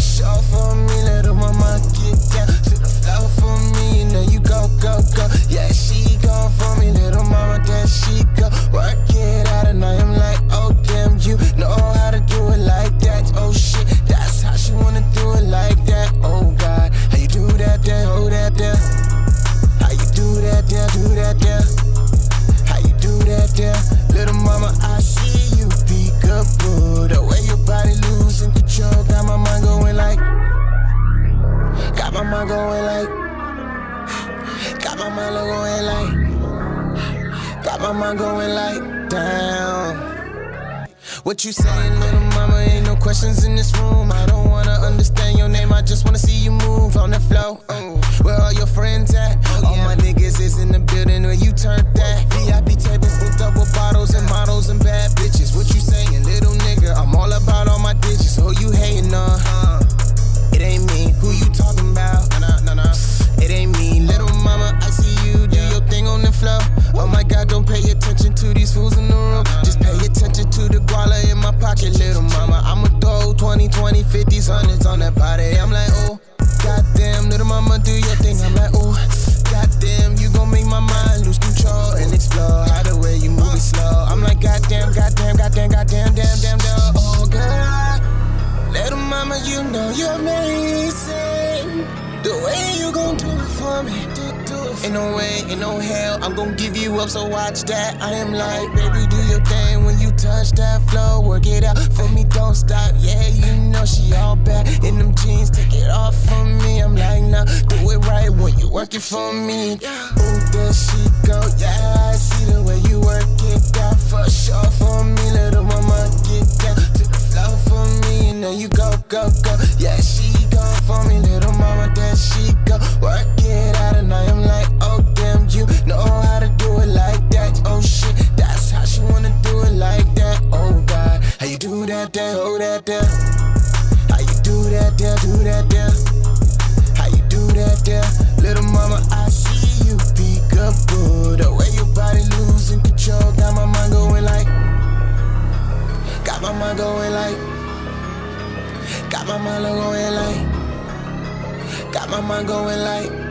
shuffle Got my mind going like. Got my mind going like. Down. What you saying, little mama? Ain't no questions in this room. I don't wanna understand your name. I just wanna see you move on the floor. Uh, where all your friends at? All my niggas is in the building where you turned that. 50s, hundreds on that body. I'm like, oh, goddamn, little mama, do your thing. I'm like, oh, goddamn, you gon' make my mind lose control and explore. How the way you move it slow. I'm like, goddamn, goddamn, goddamn, goddamn, damn, damn, damn. Oh, God. Little mama, you know you're amazing. The way you gon' do it for me. Ain't no way, ain't no hell. I'm gon' give you up, so watch that. I am like, baby, do your thing when you touch that flow. Work it out for me, don't stop. Yeah, you know she all bad in them jeans. Take it off from me. I'm like, nah, do it right when you work it for me. Ooh, there she go. Yeah, I see the way you work it. That for sure for me, little mama. Get down to the floor for me, and then you go, go, go. Yeah, she go for me, little mama. There she go. Work it out, and I am like, oh damn, you know how to do it like that. Oh shit, that's how she wanna do it like that. Oh God, how you do that there? Hold that there. How you do that there? Do that there. How you do that there? Little mama, I see you peekaboo. The way your body losing control, got my mind going like. Got my mind going like. Got my mind going. Got my mind going like.